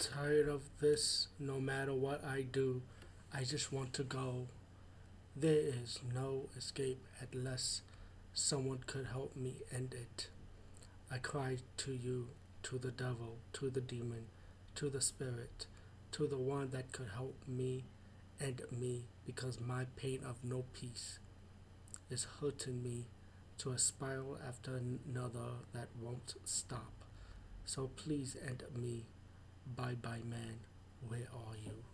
tired of this. No matter what I do, I just want to go. There is no escape unless someone could help me end it. I cry to you, to the devil, to the demon, to the spirit, to the one that could help me end me because my pain of no peace is hurting me to a spiral after another that won't stop. So please end me. Bye bye, man. Where are you?